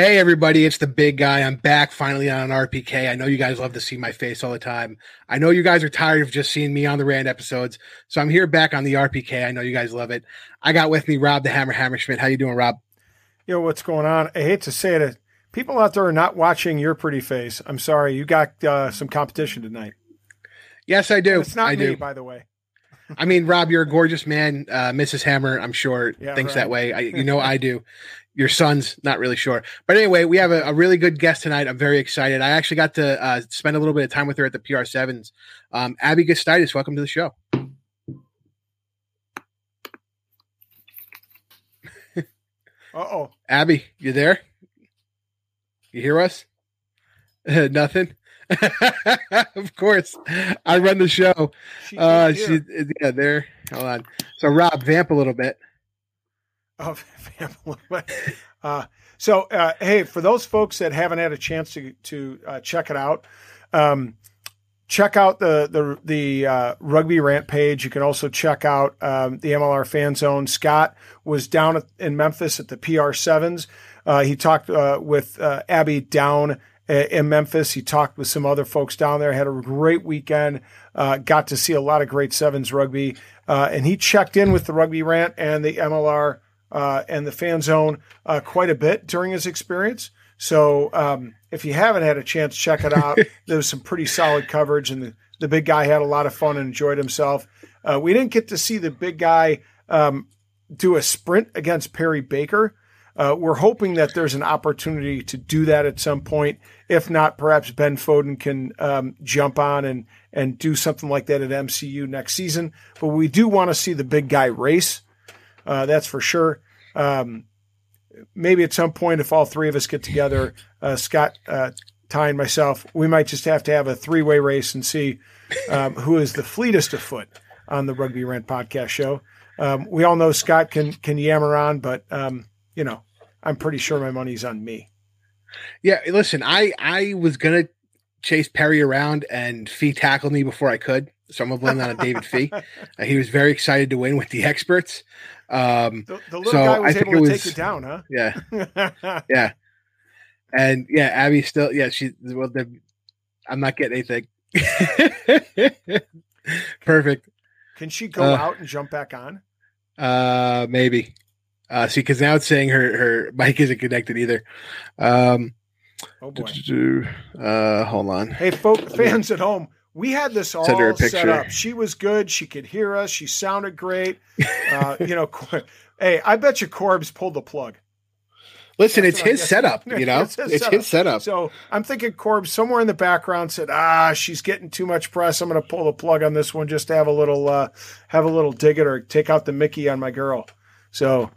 Hey, everybody, it's the big guy. I'm back finally on an RPK. I know you guys love to see my face all the time. I know you guys are tired of just seeing me on the Rant episodes. So I'm here back on the RPK. I know you guys love it. I got with me Rob the Hammer Hammerschmidt. How you doing, Rob? Yo, what's going on? I hate to say it. People out there are not watching your pretty face. I'm sorry. You got uh, some competition tonight. Yes, I do. And it's not I me, do. by the way. I mean, Rob, you're a gorgeous man. Uh, Mrs. Hammer, I'm sure, Yeah, thinks right. that way. I, you know, I do. Your son's not really sure. But anyway, we have a, a really good guest tonight. I'm very excited. I actually got to uh, spend a little bit of time with her at the PR7s. Um, Abby Gustaitis, welcome to the show. Uh oh. Abby, you there? You hear us? Nothing. of course, I run the show. She Uh, she, yeah, there. Hold on. So, Rob, vamp a little bit. Oh, uh, so, uh, hey, for those folks that haven't had a chance to to uh, check it out, um, check out the the the uh, rugby rant page. You can also check out um, the MLR fan zone. Scott was down at, in Memphis at the PR sevens. Uh, he talked uh, with uh, Abby down in Memphis. He talked with some other folks down there. Had a great weekend. Uh, got to see a lot of great sevens rugby, uh, and he checked in with the rugby rant and the MLR uh, and the fan zone uh, quite a bit during his experience. So um, if you haven't had a chance, check it out. there was some pretty solid coverage, and the, the big guy had a lot of fun and enjoyed himself. Uh, we didn't get to see the big guy um, do a sprint against Perry Baker. Uh, we're hoping that there's an opportunity to do that at some point. If not, perhaps Ben Foden can um, jump on and and do something like that at MCU next season. But we do want to see the big guy race. Uh, that's for sure. Um, maybe at some point, if all three of us get together, uh, Scott, uh, Ty, and myself, we might just have to have a three way race and see um, who is the fleetest of foot on the Rugby Rant podcast show. Um, we all know Scott can can yammer on, but um, you know, I'm pretty sure my money's on me. Yeah, listen, I I was gonna chase Perry around and Fee tackled me before I could, so I'm gonna blame that on David Fee. Uh, he was very excited to win with the experts. Um, The, the little So, guy I was think able to was- take you down, huh? yeah, yeah, and yeah, Abby still, yeah, she. Well, the, I'm not getting anything. Perfect. Can she go Uh, out and jump back on? Uh, maybe. Uh, see, because now it's saying her her mic isn't connected either. Um, Oh boy. uh, hold on. Hey, folk, fans at home, we had this all Send her a set up. She was good. She could hear us. She sounded great. Uh, you know, hey, I bet you Corbs pulled the plug. Listen, That's it's his setup. You know, It's it's his his, setup. setup. So I'm thinking Corbs somewhere in the background said, "Ah, she's getting too much press. I'm going to pull the plug on this one just to have a little, uh, have a little dig at her, take out the Mickey on my girl." So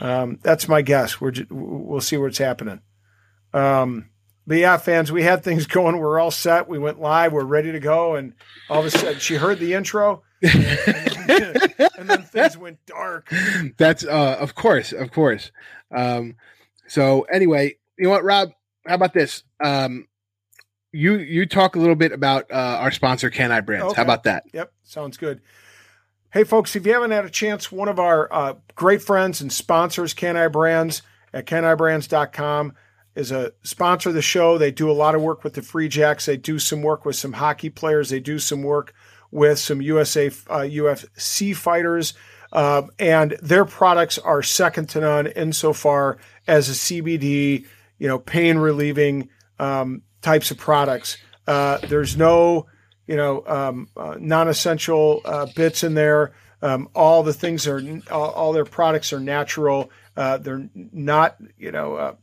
um, that's my guess. We're ju- we'll see what's happening. Um, but yeah, fans, we had things going. We're all set. We went live. We're ready to go. And all of a sudden, she heard the intro, and then things went dark. That's uh, of course, of course. Um, so anyway, you know what, Rob? How about this? Um, you you talk a little bit about uh, our sponsor, Can I Brands. Okay. How about that? Yep, sounds good. Hey, folks, if you haven't had a chance, one of our uh, great friends and sponsors, Can I Brands at canibrands.com, is a sponsor of the show. They do a lot of work with the Free Jacks. They do some work with some hockey players. They do some work with some USA uh, UFC fighters. Um, and their products are second to none insofar as a CBD, you know, pain relieving um, types of products. Uh, there's no you know, um, uh, non-essential uh, bits in there. Um, all the things are, all, all their products are natural. Uh, they're not, you know, uh,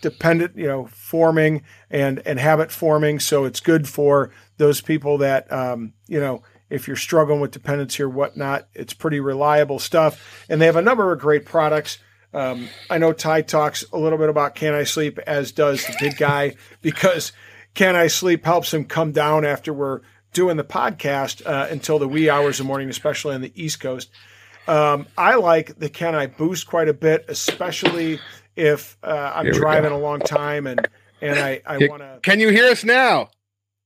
dependent, you know, forming and and habit forming. So it's good for those people that, um, you know, if you're struggling with dependency or whatnot, it's pretty reliable stuff. And they have a number of great products. Um, I know Ty talks a little bit about Can I Sleep, as does the big guy, because Can I Sleep helps him come down after we're doing the podcast uh, until the wee hours of the morning, especially on the East Coast. Um, I like the Can I Boost quite a bit, especially if uh, I'm Here we driving a long time and and I, I want to. Can you hear us now?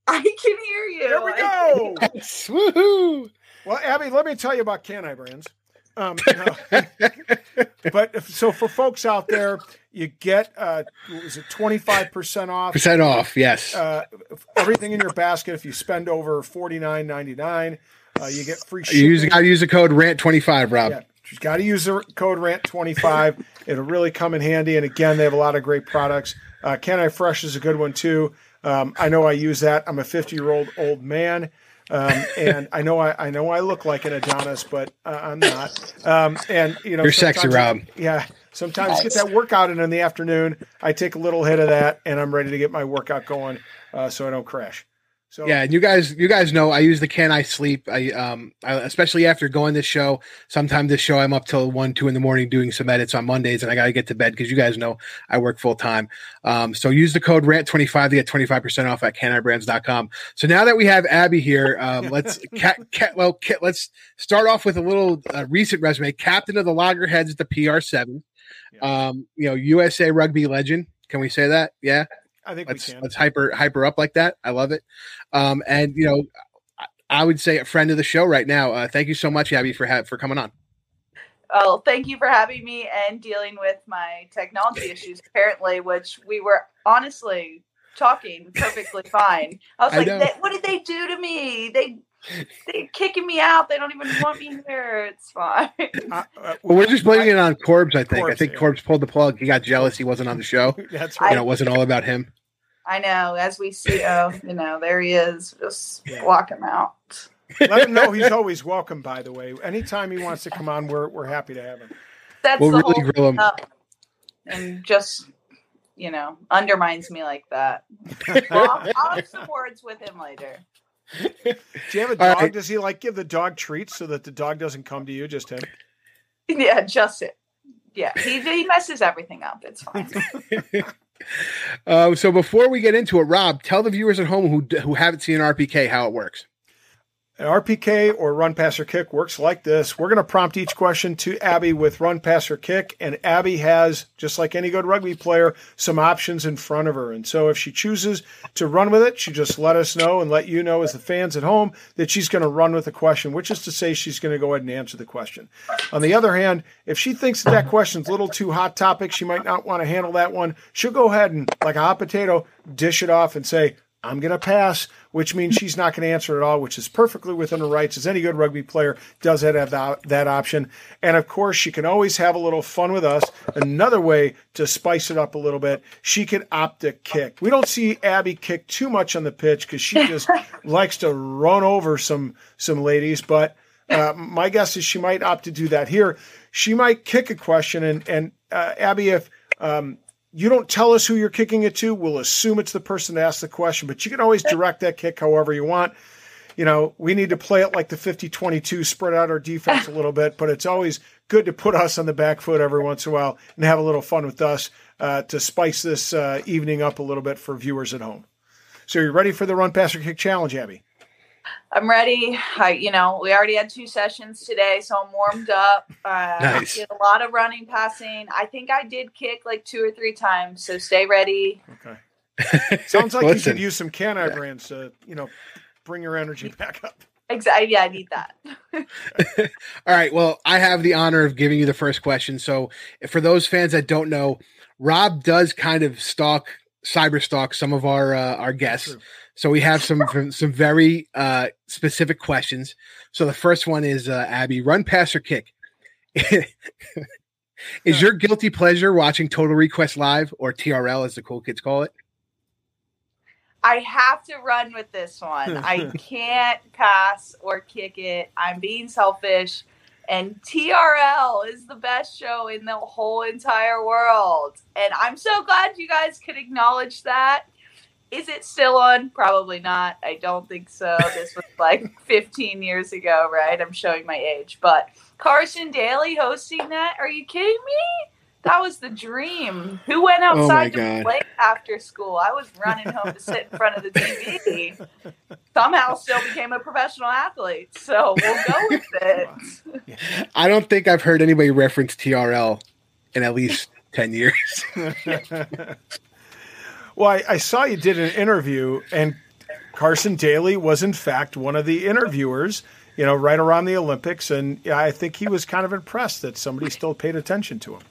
I can hear you. There we go. Yes, woohoo! Well, Abby, let me tell you about Can I Brands. Um, no. but if, so for folks out there, you get uh, is it twenty five percent off? Percent off, yes. Uh, everything in your basket. If you spend over forty nine ninety nine, uh, you get free. you use, gotta use the code rant twenty five, Rob. Yeah, you got to use the code rant twenty five. It'll really come in handy. And again, they have a lot of great products. Uh, Can I Fresh is a good one too. Um, I know I use that. I'm a 50 year old old man. Um, and I know I, I know I look like an Adonis, but uh, I'm not. Um, and you know, You're sexy, Rob. Yeah, sometimes get that workout in in the afternoon. I take a little hit of that, and I'm ready to get my workout going, uh, so I don't crash. So Yeah, and you guys, you guys know I use the can I sleep. I um, I, especially after going this show. Sometimes this show I'm up till one, two in the morning doing some edits on Mondays, and I got to get to bed because you guys know I work full time. Um, so use the code rant twenty five to get twenty five percent off at canibrands.com. So now that we have Abby here, um, let's cat, cat, well, cat, let's start off with a little uh, recent resume. Captain of the Loggerheads at the PR seven. Um, you know, USA rugby legend. Can we say that? Yeah I think let's we can. let's hyper hyper up like that. I love it. Um, and you know, I, I would say a friend of the show right now. Uh, thank you so much, Abby, for ha- for coming on. Oh, thank you for having me and dealing with my technology issues, apparently, which we were honestly talking perfectly fine. I was I like, they, what did they do to me? They they kicking me out. They don't even want me here. It's fine. Uh, uh, Well, we're just blaming it on Corbs. I think. I think yeah. Corbs pulled the plug. He got jealous. He wasn't on the show. That's right. You right. know, it wasn't all about him. I know. As we see, oh, you know, there he is. Just Yeah. block him out. Let him know he's always welcome. By the way, anytime he wants to come on, we're we're happy to have him. That's We'll the really whole grill him. up and just you know undermines me like that. Well, I'll, I'll have some words with him later. Do you have a dog? right. Does he like give the dog treats so that the dog doesn't come to you? Just him. Yeah, just it. Yeah, he he messes everything up. It's fine. Uh, so before we get into it, Rob, tell the viewers at home who who haven't seen RPK how it works. An RPK or run, pass, or kick works like this. We're going to prompt each question to Abby with run, pass, or kick. And Abby has, just like any good rugby player, some options in front of her. And so if she chooses to run with it, she just let us know and let you know, as the fans at home, that she's going to run with the question, which is to say she's going to go ahead and answer the question. On the other hand, if she thinks that, that question's a little too hot topic, she might not want to handle that one. She'll go ahead and, like a hot potato, dish it off and say, I'm going to pass, which means she's not going to answer at all, which is perfectly within her rights, as any good rugby player does have that, that option. And of course, she can always have a little fun with us. Another way to spice it up a little bit, she could opt to kick. We don't see Abby kick too much on the pitch because she just likes to run over some some ladies, but. Uh, my guess is she might opt to do that here. She might kick a question, and and uh, Abby, if um, you don't tell us who you're kicking it to, we'll assume it's the person that asked the question, but you can always direct that kick however you want. You know, we need to play it like the 50 22, spread out our defense a little bit, but it's always good to put us on the back foot every once in a while and have a little fun with us uh, to spice this uh, evening up a little bit for viewers at home. So, you ready for the run, pass, or kick challenge, Abby? I'm ready. I, you know, we already had two sessions today, so I'm warmed up. Uh, Nice. Did a lot of running, passing. I think I did kick like two or three times, so stay ready. Okay. Sounds like you Listen, could use some can I brands to, you know, bring your energy back up. Exactly. Yeah, I need that. All right. Well, I have the honor of giving you the first question. So, for those fans that don't know, Rob does kind of stalk, cyber stalk some of our uh, our guests. So we have some some very uh, specific questions. So the first one is uh, Abby, run, pass, or kick. is your guilty pleasure watching Total Request Live or TRL, as the cool kids call it? I have to run with this one. I can't pass or kick it. I'm being selfish. And TRL is the best show in the whole entire world. And I'm so glad you guys could acknowledge that. Is it still on? Probably not. I don't think so. This was like 15 years ago, right? I'm showing my age. But Carson Daly hosting that? Are you kidding me? That was the dream. Who went Oh outside to God. play after school? I was running home to sit in front of the TV. Somehow still became a professional athlete. So we'll go with it. I don't think I've heard anybody reference TRL in at least 10 years. Well, I, I saw you did an interview, and Carson Daly was in fact one of the interviewers you know, right around the Olympics, and I think he was kind of impressed that somebody still paid attention to him.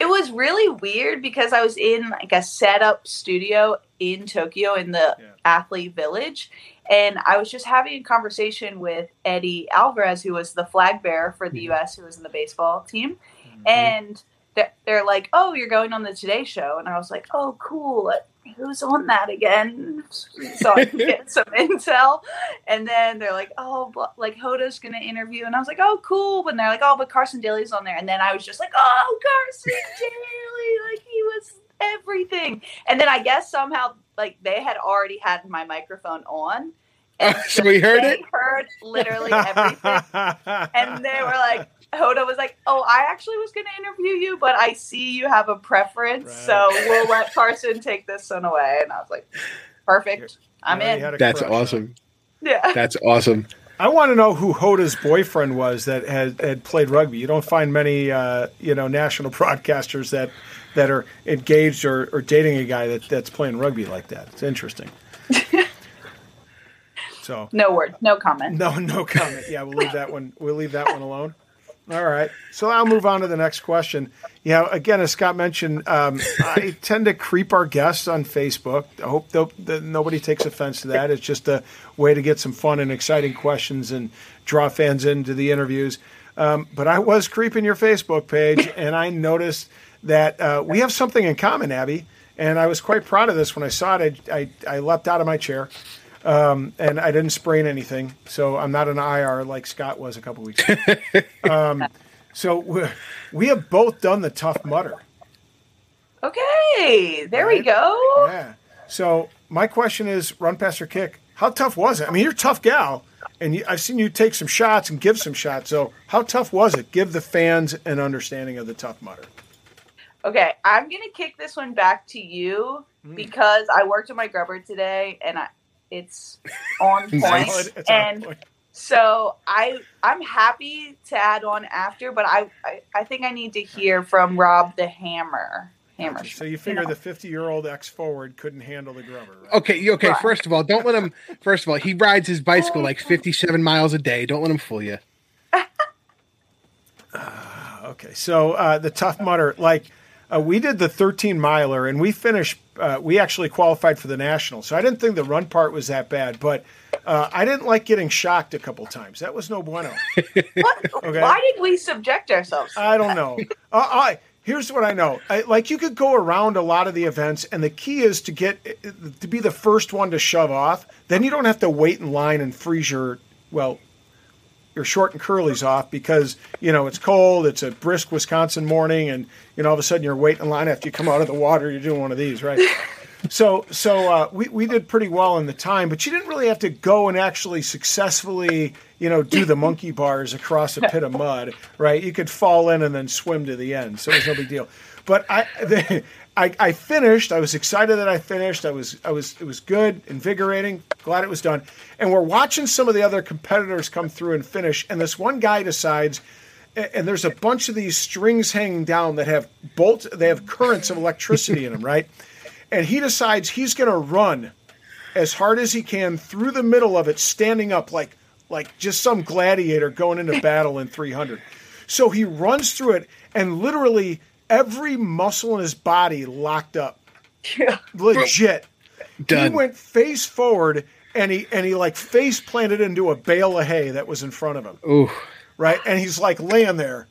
It was really weird because I was in like a setup studio in Tokyo in the Yeah. athlete village. And I was just having a conversation with Eddy Alvarez, who was the flag bearer for the mm-hmm. US, who was in the baseball team. Mm-hmm. And they're, they're like, Oh, you're going on the Today Show. And I was like, Oh, cool. Who's on that again? So I could get some intel. And then they're like, Oh, like Hoda's going to interview. And I was like, Oh, cool. And they're like, Oh, but Carson Daly's on there. And then I was just like, Oh, Carson Daly. Like he was everything. And then I guess somehow like they had already had my microphone on. And So we heard they it? heard literally everything. and they were like, Hoda was like, "Oh, I actually was going to interview you, but I see you have a preference, Right. so we'll let Carson take this one away." And I was like, "Perfect, I'm in." That's crush on him. awesome. Yeah, That's awesome. I want to know who Hoda's boyfriend was that had, had played rugby. You don't find many, uh, you know, national broadcasters that that are engaged or, or dating a guy that, that's playing rugby like that. It's interesting. so no word, no comment. no, no comment. Yeah, we'll leave that one. We'll leave that one alone. All right. So I'll move on to the next question. You know, again, as Scott mentioned, um, I tend to creep our guests on Facebook. I hope that nobody takes offense to that. It's just a way to get some fun and exciting questions and draw fans into the interviews. Um, but I was creeping your Facebook page, and I noticed that uh, we have something in common, Abby. And I was quite proud of this when I saw it. I, I, I leapt out of my chair um, and I didn't sprain anything, so I'm not an IR like Scott was a couple weeks ago. um, so we, we have both done the Tough Mudder. Okay, there we go. Yeah. So my question is, run past or kick? How tough was it? I mean, you're a tough gal, and you, I've seen you take some shots and give some shots. So how tough was it? Give the fans an understanding of the Tough Mudder. Okay, I'm gonna kick this one back to you Mm. because I worked on my grubber today, and I, it's on point. Nice. It's on and point. So I I'm happy to add on after, but I I, I think I need to hear from Rob the Hammer. Hammer. So you figure the 50 year old ex forward couldn't handle the grubber, right? Okay, okay. Right. First of all, don't let him. First of all, he rides his bicycle like fifty-seven miles a day. Don't let him fool you. Okay, so uh, the tough mutter, like uh, we did the 13 miler and we finished, uh, we actually qualified for the national. So I didn't think the run part was that bad, but uh, I didn't like getting shocked a couple times. That was no bueno. Okay. Why did we subject ourselves? to I don't know. Uh, I, here's what I know. I, like you could go around a lot of the events, and the key is to get to be the first one to shove off. Then you don't have to wait in line and freeze your well your short and curlies off because you know it's cold. It's a brisk Wisconsin morning, and you know all of a sudden you're waiting in line after you come out of the water. You're doing one of these, right? so so uh, we we did pretty well in the time, but you didn't really have to go and actually successfully you know do the monkey bars across a pit of mud, right? You could fall in and then swim to the end, so it was no big deal. But I. The, I, I finished. I was excited that I finished. I was I was it was good, invigorating. Glad it was done. And we're watching some of the other competitors come through and finish. And this one guy decides, and there's a bunch of these strings hanging down that have bolts. They have currents of electricity in them, right? And he decides he's going to run as hard as he can through the middle of it, standing up like like just some gladiator going into battle in 300. So he runs through it, and literally every muscle in his body locked up. Yeah. Legit. Done. He went face forward, and he and he like face planted into a bale of hay that was in front of him Ooh, right? And he's like laying there,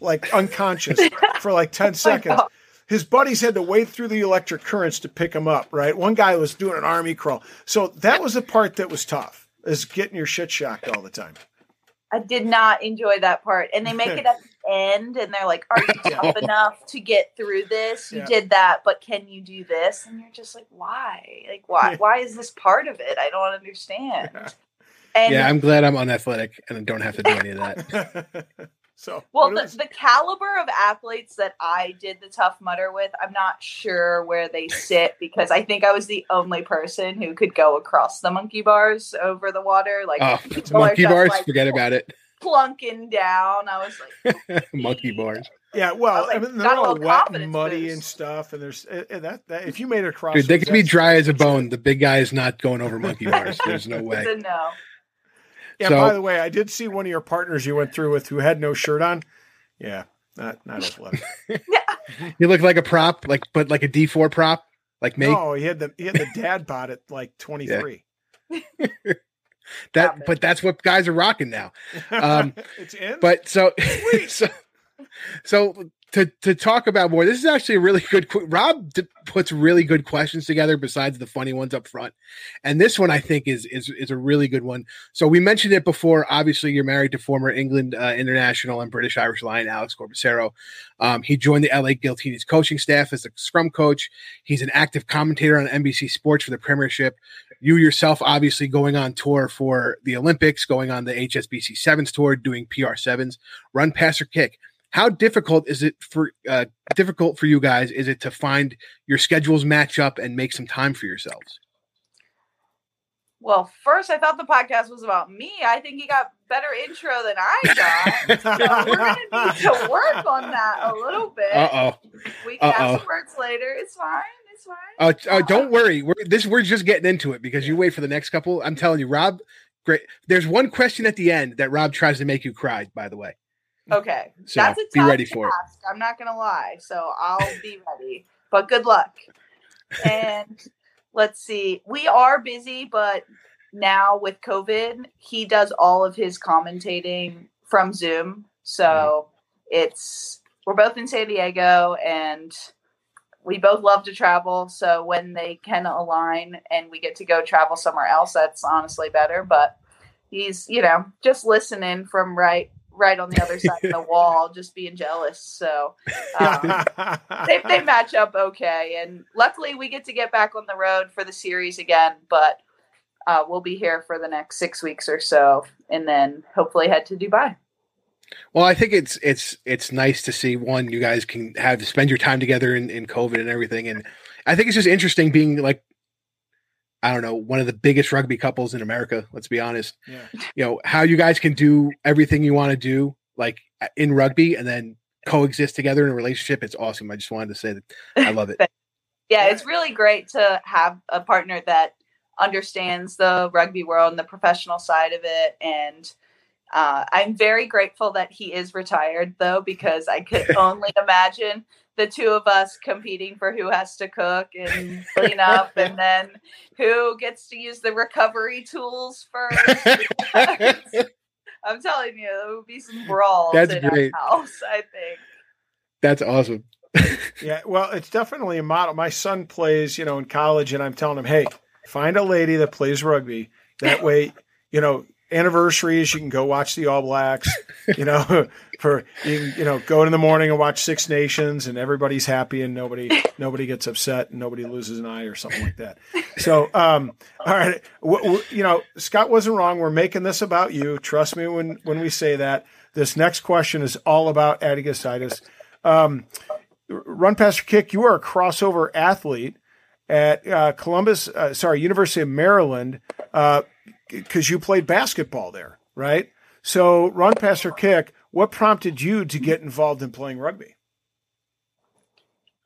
like unconscious for like 10 seconds. His buddies had to wade through the electric currents to pick him up, right? One guy was doing an army crawl. So that was the part that was tough, is getting your shit shocked all the time. I did not enjoy that part. And they make it at the end and they're like, Are you tough enough to get through this? You Yeah. did that, but can you do this? And you're just like, Why? Like why Yeah. why is this part of it? I don't understand. And yeah. I'm glad I'm unathletic and I don't have to do any of that. so, well the, the caliber of athletes that I did the Tough Mudder with, I'm not sure where they sit because I think I was the only person who could go across the monkey bars over the water. Like Oh, monkey bars. like, Forget about it. Plunking down. I was like, monkey bars. yeah, well, like, I mean, they're all wet and muddy boost. and stuff. And there's uh, that, that, if you made it across, Dude, they those, could be dry as a bone. The big guy is not going over monkey bars. There's no way. No. Yeah. So- by the way, I did see one of your partners you went through with who had no shirt on. Yeah, not not athletic. You look like a prop, like but like a D four prop, like me. No, he had the he had the dad bod at like twenty three. that, but that's what guys are rocking now. Um, it's in. But so, so, so to to talk about more, this is actually a really good. Rob d- puts really good questions together besides the funny ones up front, and this one I think is is is a really good one. So we mentioned it before. Obviously, you're married to former England uh, international and British Irish Lion Alex Corbisiero. Um, he joined the LA Giltinis coaching staff as a scrum coach. He's an active commentator on NBC Sports for the Premiership. You yourself, obviously, going on tour for the Olympics, going on the HSBC Sevens tour, doing PR sevens, run, pass, or kick. How difficult is it for uh, difficult for you guys? Is it to find your schedules match up and make some time for yourselves? Well, first I thought the podcast was about me. I think he got better intro than I got. so we're gonna need to work on that a little bit. Uh oh. we can uh-oh. some words later. It's fine. It's fine. Uh, uh, don't worry. We're this. We're just getting into it because you wait for the next couple. I'm telling you, Rob. Great. There's one question at the end that Rob tries to make you cry. By the way, Okay. So, That's a be ready for it. task. I'm not gonna lie. So I'll be ready. But good luck. And let's see. We are busy, but now with COVID, he does all of his commentating from Zoom. So mm-hmm. it's we're both in San Diego and we both love to travel. So when they can align and we get to go travel somewhere else, that's honestly better. But he's, you know, just listening from right right on the other side of the wall, just being jealous. So um, they, they match up okay. And luckily, we get to get back on the road for the series again. But uh, we'll be here for the next six weeks or so, and then hopefully head to Dubai. Well, I think it's it's it's nice to see one you guys can have spend your time together in, in COVID and everything, and I think it's just interesting being like I don't know one of the biggest rugby couples in America. Let's be honest. yeah. You know how you guys can do everything you want to do like in rugby and then coexist together in a relationship. It's awesome. I just wanted to say that I love it. yeah, it's really great to have a partner that understands the rugby world and the professional side of it. And uh, I'm very grateful that he is retired, though, because I could only imagine the two of us competing for who has to cook and clean up, and then who gets to use the recovery tools first. I'm telling you, there would be some brawls That's in great. our house. I think. That's awesome. Yeah, well, it's definitely a model. My son plays, you know, in college, and I'm telling him, hey, find a lady that plays rugby. That way, you know, anniversaries, you can go watch the All Blacks. You know, for you you know, go in the morning and watch Six Nations, and everybody's happy, and nobody nobody gets upset, and nobody loses an eye or something like that. So, um, all right, w- w- you know, Scott wasn't wrong. We're making this about you. Trust me when when we say that. This next question is all about Abby Gustaitis. Um, run past your kick. You are a crossover athlete at uh, Columbus, uh, sorry, University of Maryland, because you played basketball there, right? So, run past your kick. What prompted you to get involved in playing rugby?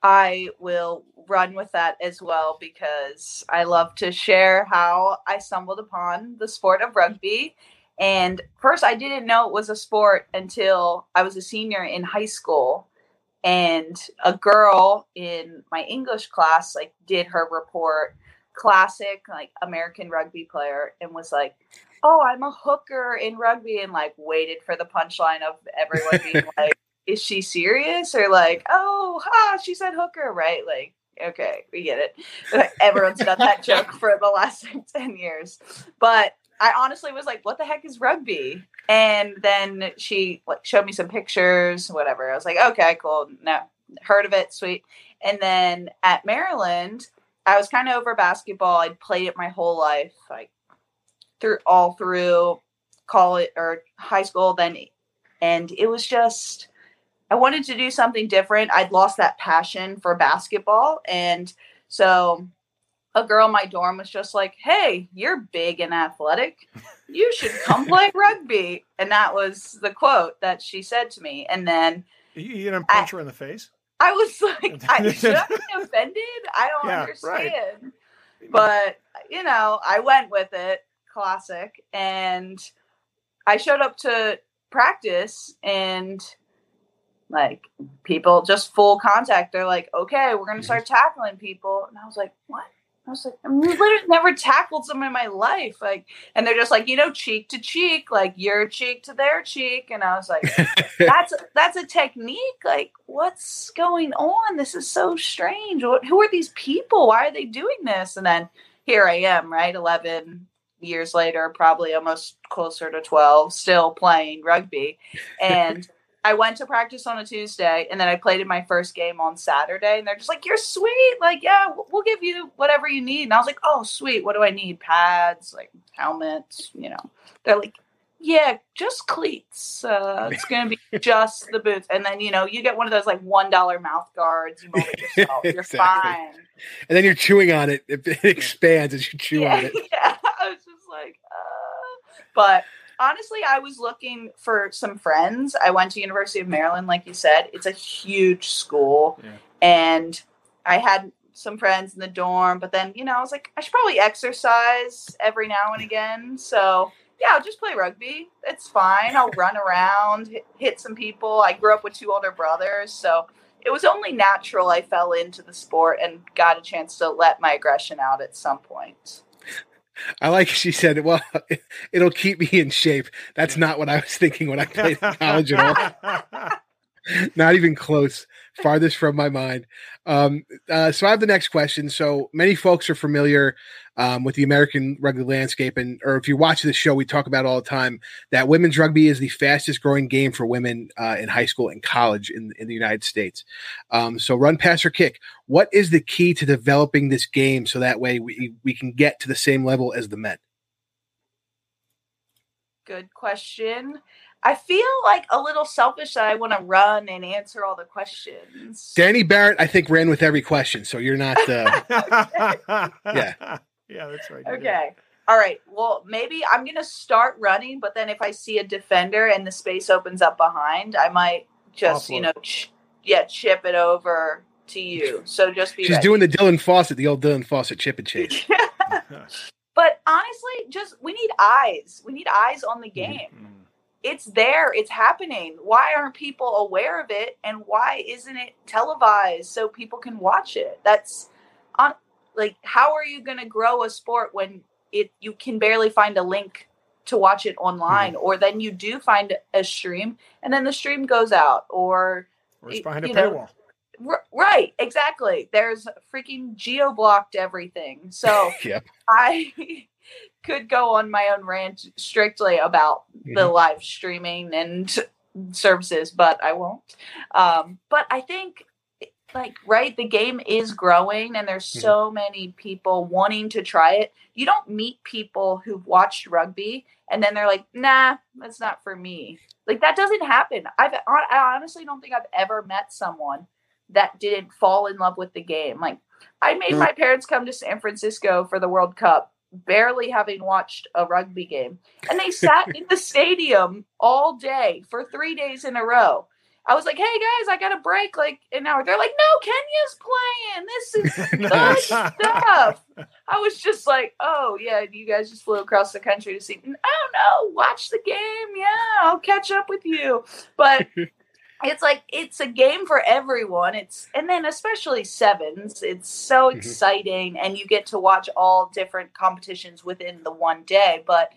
I will run with that as well because I love to share how I stumbled upon the sport of rugby. And first, I didn't know it was a sport until I was a senior in high school. And a girl in my English class like did her report, classic like American rugby player, and was like, "Oh, I'm a hooker in rugby," and like waited for the punchline of everyone being like, is she serious? or like oh ha she said hooker right? Like okay we get it. Like, everyone's done that joke for the last 10 years. But i honestly was like what the heck is rugby? And then she like showed me some pictures whatever. I was like okay cool. No heard of it. Sweet. And then at maryland i was kind of over basketball i'd played it my whole life like through all through college or high school then and it was just I wanted to do something different. I'd lost that passion for basketball. And so a girl in my dorm was just like, Hey, you're big and athletic. You should come play rugby. And that was the quote that she said to me. And then You, you didn't punch her in the face? I was like, I, Should I be offended? I don't Yeah, understand. right. But, you know, I went with it, classic. And I showed up to practice and like people just full contact. They're like, okay, we're gonna mm-hmm. start tackling people, and I was like, what? I was like, I've literally never tackled someone in my life. Like, and they're just like, you know, cheek to cheek, like your cheek to their cheek. And I was like, that's that's a technique. Like, what's going on? This is so strange. What, who are these people? Why are they doing this? And then here I am, right, eleven years later, probably almost closer to twelve, still playing rugby, and. I went to practice on a Tuesday and then I played in my first game on Saturday. And they're just like, You're sweet. Like, yeah, we'll give you whatever you need. And I was like, Oh, sweet. What do I need? Pads, like helmets, you know. They're like, Yeah, just cleats. Uh, it's going to be just the boots. And then, you know, you get one of those like $1 mouth guards. You mold it yourself. You're exactly. fine. And then you're chewing on it. It, it expands as you chew yeah, on it. Yeah. I was just like, uh, but honestly, I was looking for some friends. I went to University of Maryland, like you said. It's a huge school, yeah. and I had some friends in the dorm. But then, you know, I was like, I should probably exercise every now and again. So yeah, I'll just play rugby. It's fine. I'll run around, hit, hit some people. I grew up with two older brothers, so it was only natural I fell into the sport and got a chance to let my aggression out at some point. I like she said, well, it'll keep me in shape. That's not what I was thinking when I played in college at all. not even close. Farthest from my mind. Um, uh, so I have the next question. So many folks are familiar um, with the American rugby landscape, and or if you watch the show, we talk about all the time that women's rugby is the fastest growing game for women uh, in high school and college in in the United States. Um, so run, pass, or kick. What is the key to developing this game so that way we we can get to the same level as the men? Good question. I feel like a little selfish that I want to run and answer all the questions. Danny Barrett, I think, ran with every question, so you're not. Uh, yeah. Yeah, that's right. Okay. All right. Well, maybe I'm going to start running, but then if I see a defender and the space opens up behind, I might just, you know, ch- yeah, chip it over to you. So just be She's ready. doing the Dylan Fawcett, the old Dylan Fawcett chip and chase. but honestly, just we need eyes. We need eyes on the game. Mm-hmm. It's there, it's happening. Why aren't people aware of it and why isn't it televised so people can watch it? That's on like how are you going to grow a sport when it you can barely find a link to watch it online mm-hmm. or then you do find a stream and then the stream goes out or or it's behind a paywall r- right exactly there's freaking geo blocked everything so yep. i could go on my own rant strictly about mm-hmm. the live streaming and services but i won't um, but i think like right the game is growing and there's mm-hmm. so many people wanting to try it you don't meet people who've watched rugby and then they're like nah that's not for me like that doesn't happen i've i honestly don't think i've ever met someone that didn't fall in love with the game like i made mm. my parents come to san francisco for the world cup barely having watched a rugby game and they sat in the stadium all day for three days in a row I was like, "Hey guys, I got a break like an hour." They're like, "No, Kenya's playing. This is good stuff." I was just like, "Oh yeah, you guys just flew across the country to see." Oh no, watch the game. Yeah, I'll catch up with you. But it's like it's a game for everyone. It's and then especially sevens. It's so mm-hmm. exciting, and you get to watch all different competitions within the one day. But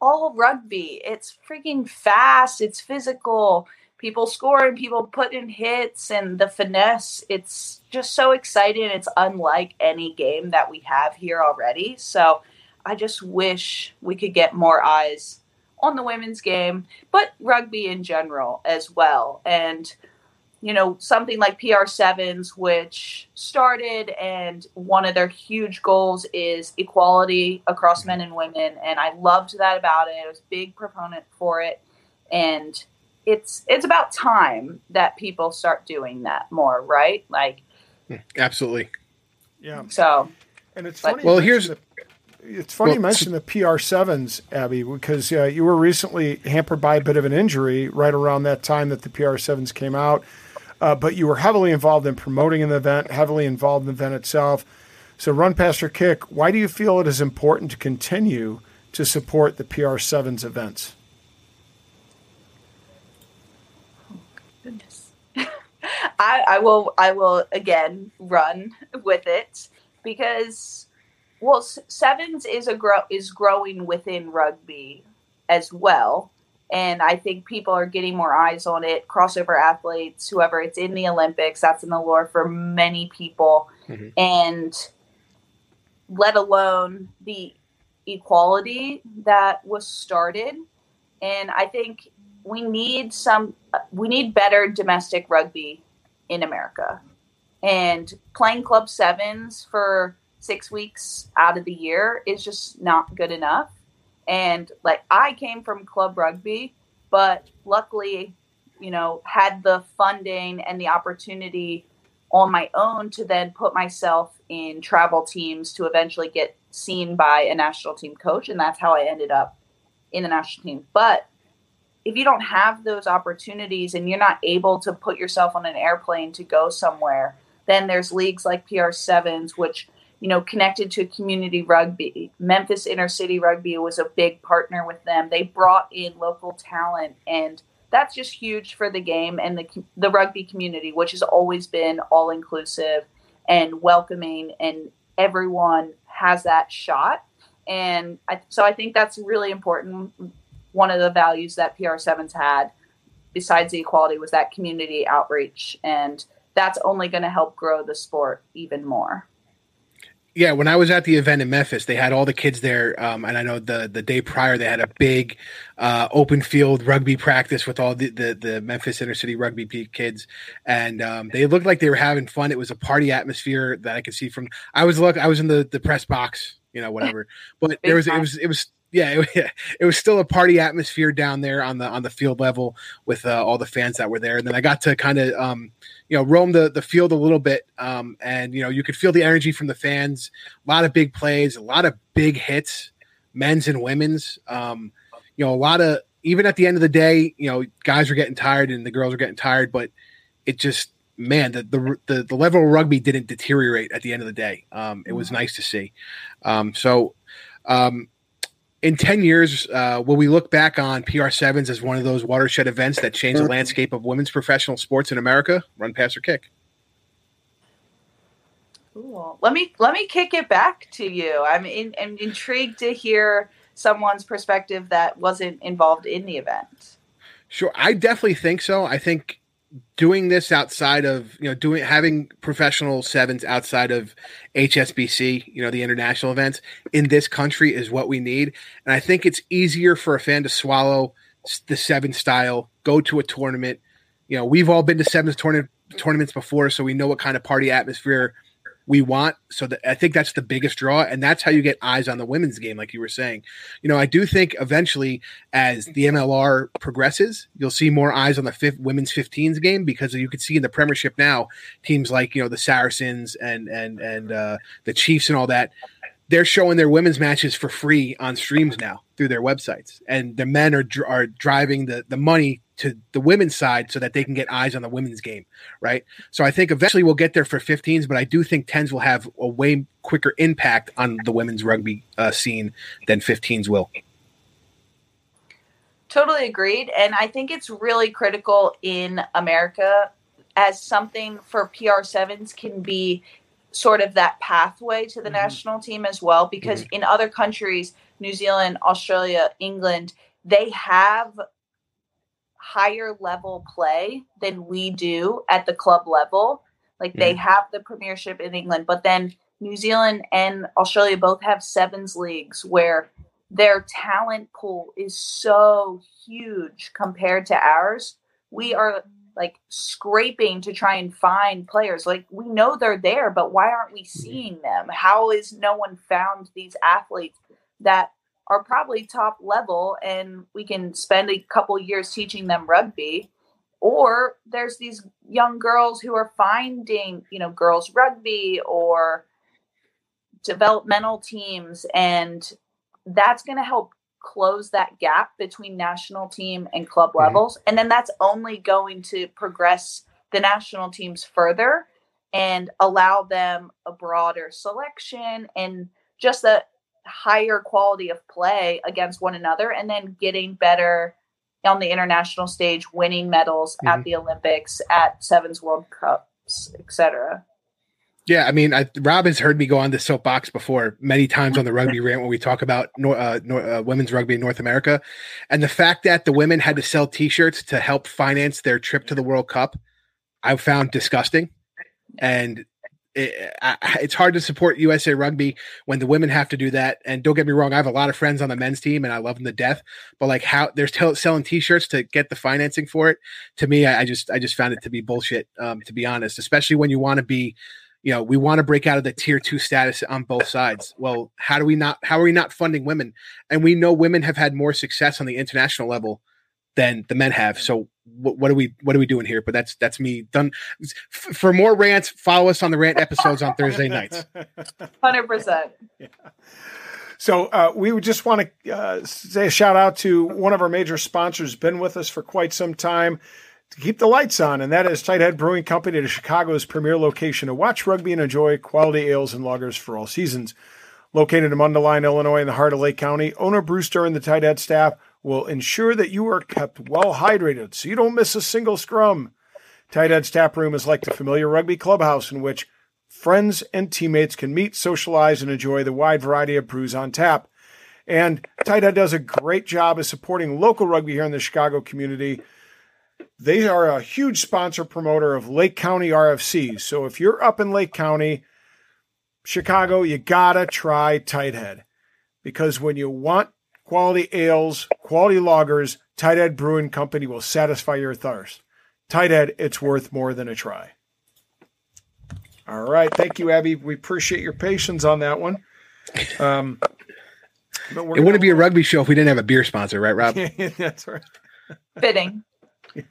all rugby, it's freaking fast. It's physical people scoring, people putting hits, and the finesse. It's just so exciting. It's unlike any game that we have here already. So I just wish we could get more eyes on the women's game, but rugby in general as well. And you know, something like PR7s, which started and one of their huge goals is equality across men and women. And I loved that about it. I was a big proponent for it. And it's it's about time that people start doing that more, right? Like, hmm, absolutely. Yeah. So, and it's funny. well, here's. The, it's funny well, you mentioned the PR7s, Abby, because uh, you were recently hampered by a bit of an injury right around that time that the PR7s came out. Uh, but you were heavily involved in promoting the event, heavily involved in the event itself. So, Run Past Your Kick, why do you feel it is important to continue to support the PR7's events? Oh, goodness. I, I will I will again run with it because well sevens is a grow is growing within rugby as well and I think people are getting more eyes on it. Crossover athletes, whoever, it's in the Olympics. That's in the lore for many people, mm-hmm. and let alone the equality that was started. And I think we need some, we need better domestic rugby in America. And playing club sevens for six weeks out of the year is just not good enough. And like I came from club rugby, but luckily, you know, had the funding and the opportunity on my own to then put myself in travel teams to eventually get seen by a national team coach. And that's how I ended up in the national team. But if you don't have those opportunities and you're not able to put yourself on an airplane to go somewhere, then there's leagues like PR7s, which you know, connected to community rugby. Memphis Inner City Rugby was a big partner with them. They brought in local talent, and that's just huge for the game and the the rugby community, which has always been all inclusive and welcoming, and everyone has that shot. And I, so I think that's really important. One of the values that PR7's had, besides the equality, was that community outreach, and that's only going to help grow the sport even more yeah, when I was at the event in Memphis, they had all the kids there, um, and I know the the day prior they had a big uh, open field rugby practice with all the, the, the Memphis inner city rugby kids, and um, they looked like they were having fun. It was a party atmosphere that I could see from. I was look, I was in the the press box, you know, whatever, but there was it was it was yeah, it, it, was still a party atmosphere down there on the on the field level with uh, all the fans that were there. And then I got to kind of um, you know roam the the field a little bit, um, and you know you could feel the energy from the fans. A lot of big plays, a lot of big hits, men's and women's. Um, you know, a lot of even at the end of the day, you know, guys were getting tired and the girls were getting tired, but it just man, the the the, the level of rugby didn't deteriorate at the end of the day. Um, it was mm-hmm. nice to see. Um, so. Um, in 10 years, uh, will we look back on PR7s as one of those watershed events that changed the mm-hmm. landscape of women's professional sports in America? Run, pass, or kick? Cool. Let me let me kick it back to you. I'm in, I'm intrigued to hear someone's perspective that wasn't involved in the event. Sure, I definitely think so. I think doing this outside of you know doing having professional sevens outside of HSBC, you know the international events in this country is what we need, and I think it's easier for a fan to swallow the seven style, go to a tournament. You know, we've all been to sevens tournament tournaments before, so we know what kind of party atmosphere we want. So that, I think that's the biggest draw, and that's how you get eyes on the women's game, like you were saying. You know, I do think eventually, as the MLR progresses, you'll see more eyes on the fifth, women's 15s game because you can see in the Premiership now teams like you know the Saracens and and and uh, the Chiefs and all that they're showing their women's matches for free on streams now through their websites, and the men are are driving the the money to the women's side so that they can get eyes on the women's game, right? So I think eventually we'll get there for 15s, but I do think 10s will have a way quicker impact on the women's rugby uh, scene than 15s will. Totally agreed, and I think it's really critical in America as something for PR7s can be sort of that pathway to the mm-hmm. national team as well because mm-hmm. in other countries new zealand australia england they have higher level play than we do at the club level like mm-hmm. they have the premiership in england but then new zealand and australia both have sevens leagues where their talent pool is so huge compared to ours we are like scraping to try and find players. Like we know they're there, but why aren't we mm-hmm. seeing them? How is no one found these athletes that are probably top level and we can spend a couple years teaching them rugby? Or there's these young girls who are finding, you know, girls rugby or developmental teams and that's going to help close that gap between national team and club mm-hmm. levels. And then that's only going to progress the national teams further and allow them a broader selection and just a higher quality of play against one another and then getting better on the international stage, winning medals Mhm. at the Olympics, at Sevens World Cups, etc. Yeah, I mean, I, Rob has heard me go on the soapbox before many times on the rugby rant when we talk about nor, uh, nor, uh, women's rugby in North America, and the fact that the women had to sell T-shirts to help finance their trip to the World Cup, I found disgusting, and it, I, it's hard to support USA Rugby when the women have to do that. And don't get me wrong, I have a lot of friends on the men's team, and I love them to death. But like how they're selling T-shirts to get the financing for it, to me, I, I just I just found it to be bullshit. Um, to be honest, especially when you want to be you know, we want to break out of the tier two status on both sides. Well, how do we not? How are we not funding women? And we know women have had more success on the international level than the men have. So what, what are we? What are we doing here? But that's that's me done. F- for more rants, follow us on the rant episodes on Thursday nights. Hundred percent. So uh, we would just want to uh, say a shout out to one of our major sponsors, been with us for quite some time to keep the lights on, and that is Tighthead Brewing Company, to Chicago's premier location to watch rugby and enjoy quality ales and lagers for all seasons. Located in Mundelein, Illinois, in the heart of Lake County, owner Brewster and the Tighthead staff will ensure that you are kept well hydrated so you don't miss a single scrum. Tight Tighthead's tap room is like the familiar rugby clubhouse in which friends and teammates can meet, socialize, and enjoy the wide variety of brews on tap. And Tight Tighthead does a great job of supporting local rugby here in the Chicago community. They are a huge sponsor promoter of Lake County RFC. So if you're up in Lake County, Chicago, you gotta try Tighthead because when you want quality ales, quality lagers, Tighthead Brewing Company will satisfy your thirst. Tighthead, it's worth more than a try. All right, thank you, Abby. We appreciate your patience on that one. Um, but we're It wouldn't be a rugby show if we didn't have a beer sponsor, right, Rob? That's right. Fitting.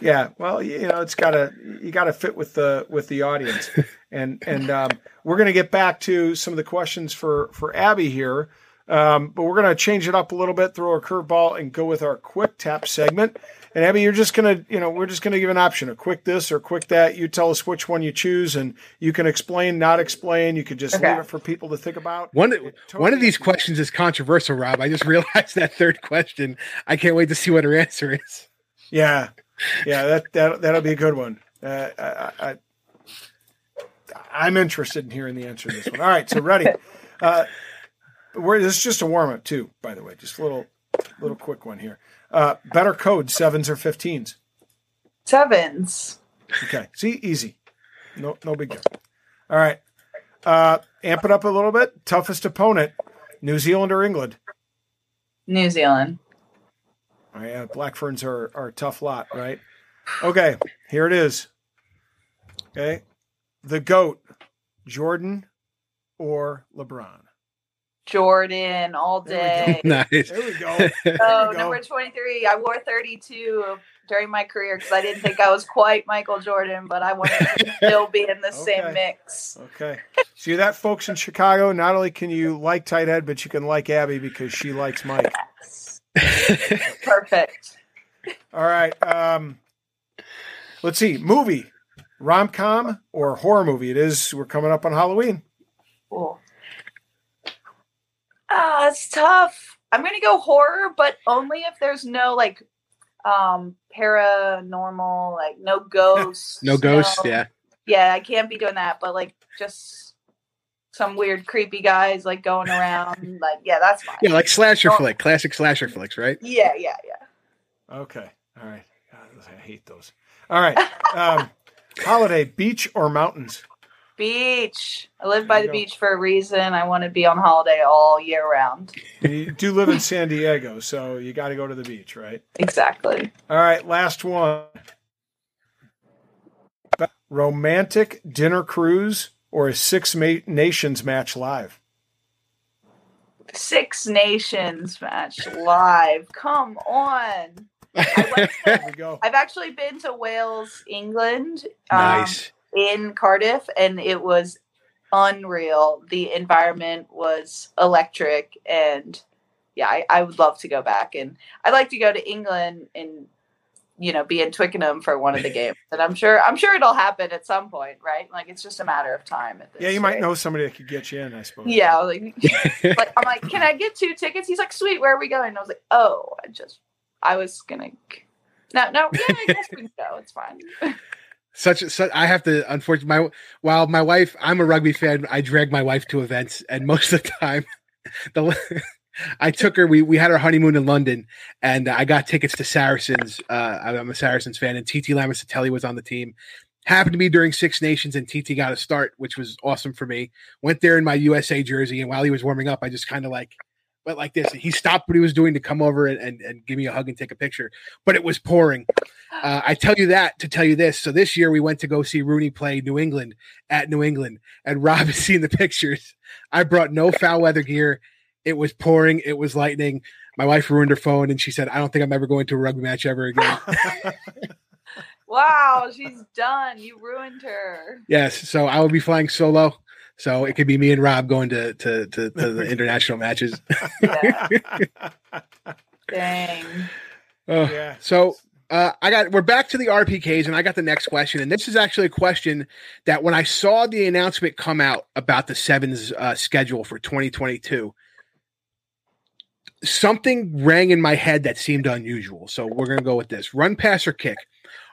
Yeah, well, you know, it's got to you got to fit with the with the audience, and and um, we're going to get back to some of the questions for for Abby here, um, but we're going to change it up a little bit, throw a curveball, and go with our quick tap segment. And Abby, you're just gonna, you know, we're just gonna give an option, a quick this or quick that. You tell us which one you choose, and you can explain, not explain. You could just Okay. leave it for people to think about. One It one of these up to you. questions is controversial, Rob. I just realized that third question. I can't wait to see what her answer is. Yeah, yeah, that that that'll be a good one. Uh, I, I, I'm interested in hearing the answer to this one. All right, so ready. Uh, we're, this is just a warm up too, by the way. Just a little little quick one here. Uh, better code sevens or fifteens. Sevens. Okay, see, easy. No, no big deal. All right, uh, amp it up a little bit. Toughest opponent: New Zealand or England. New Zealand. Oh, yeah, Black Ferns are, are a tough lot, right? Okay, here it is. Okay. The GOAT, Jordan or LeBron? Jordan all There we day. nice. There we go. Oh, we go. number 23. I wore 32 during my career because I didn't think I was quite Michael Jordan, but I wanted to still be in the Okay. same mix. Okay. See that, folks in Chicago? Not only can you like Tight Head, but you can like Abby because she likes Mike. Perfect. All right. Um, let's see. Movie, rom com or horror movie? It is. We're coming up on Halloween. Cool. Ah, it's tough. I'm gonna go horror, but only if there's no like um paranormal, like no ghosts. no ghosts. Yeah. Yeah, I can't be doing that, but like just some weird creepy guys like going around. like, yeah, that's fine. Yeah, like slasher flick, classic slasher flicks, right? Yeah, yeah, yeah. Okay. All right. God, I hate those. All right. Um, holiday, beach or mountains? Beach. I live by the go. beach for a reason. I want to be on holiday all year round. You do live in San Diego, so you got to go to the beach, right? Exactly. All right. Last one. Romantic dinner cruise or a Six Ma- Nations match live? Six Nations match live. Come on. I went There to, we go. I've actually been to Wales, England, um, nice. In Cardiff, and it was unreal. The environment was electric, and yeah, I, I would love to go back. And I'd like to go to England and you know be in Twickenham for one of the games. And I'm sure I'm sure it'll happen at some point, right? Like it's just a matter of time. At this Yeah, you might know somebody that could get you in, I suppose. Yeah, like, like I'm like, can I get two tickets? He's like, sweet. Where are we going? And I was like, oh, I just I was gonna. No, no, yeah, I guess we can go. It's fine. such, such I have to unfortunately my while my wife I'm a rugby fan I drag my wife to events and most of the time the I took her we we had our honeymoon in London and I got tickets to Saracens uh, I'm a Saracens fan and Titi Lamositele was on the team. Happened to be during Six Nations and Titi got a start which was awesome for me. Went there in my USA jersey and while he was warming up I just kind of like went like this and he stopped what he was doing to come over and, and, and give me a hug and take a picture but it was pouring uh, I tell you that to tell you this. So this year we went to go see RUNY play New England at New England, and Rob has seen the pictures. I brought no foul weather gear. It was pouring. It was lightning. My wife ruined her phone, and she said, "I don't think I'm ever going to a rugby match ever again." wow, she's done. You ruined her. Yes. So I will be flying solo. So it could be me and Rob going to to to, to the international matches. Yeah. Dang. Oh, Yeah. So uh, I got we're back to the RPKs, and I got the next question, and this is actually a question that when I saw the announcement come out about the sevens uh, schedule for 2022, something rang in my head that seemed unusual. So we're gonna go with this: run, pass, or kick.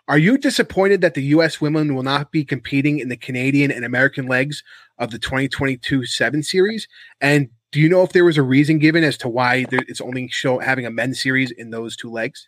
Are you disappointed that the U.S. women will not be competing in the Canadian and American legs of the 2022 Seven Series? And do you know if there was a reason given as to why there, it's only show having a men's series in those two legs?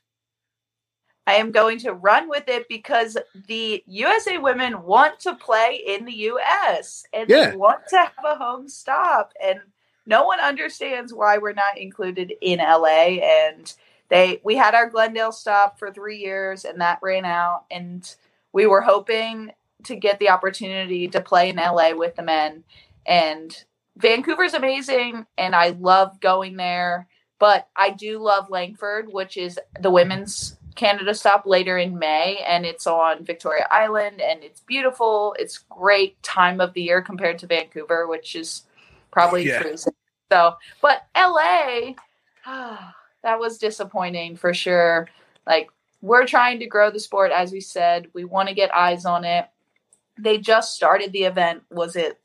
I am going to run with it because the USA women want to play in the US and Yeah. they want to have a home stop. And no one understands why we're not included in LA. And they we had our Glendale stop for three years and that ran out. And we were hoping to get the opportunity to play in LA with the men. And Vancouver's amazing and I love going there. But I do love Langford, which is the women's Canada stop later in May, and it's on Victoria Island, and it's beautiful. It's great time of the year compared to Vancouver, which is probably Yeah. freezing. So, but LA, ah, that was disappointing for sure. Like we're trying to grow the sport, as we said. We want to get eyes on it. They just started the event. Was it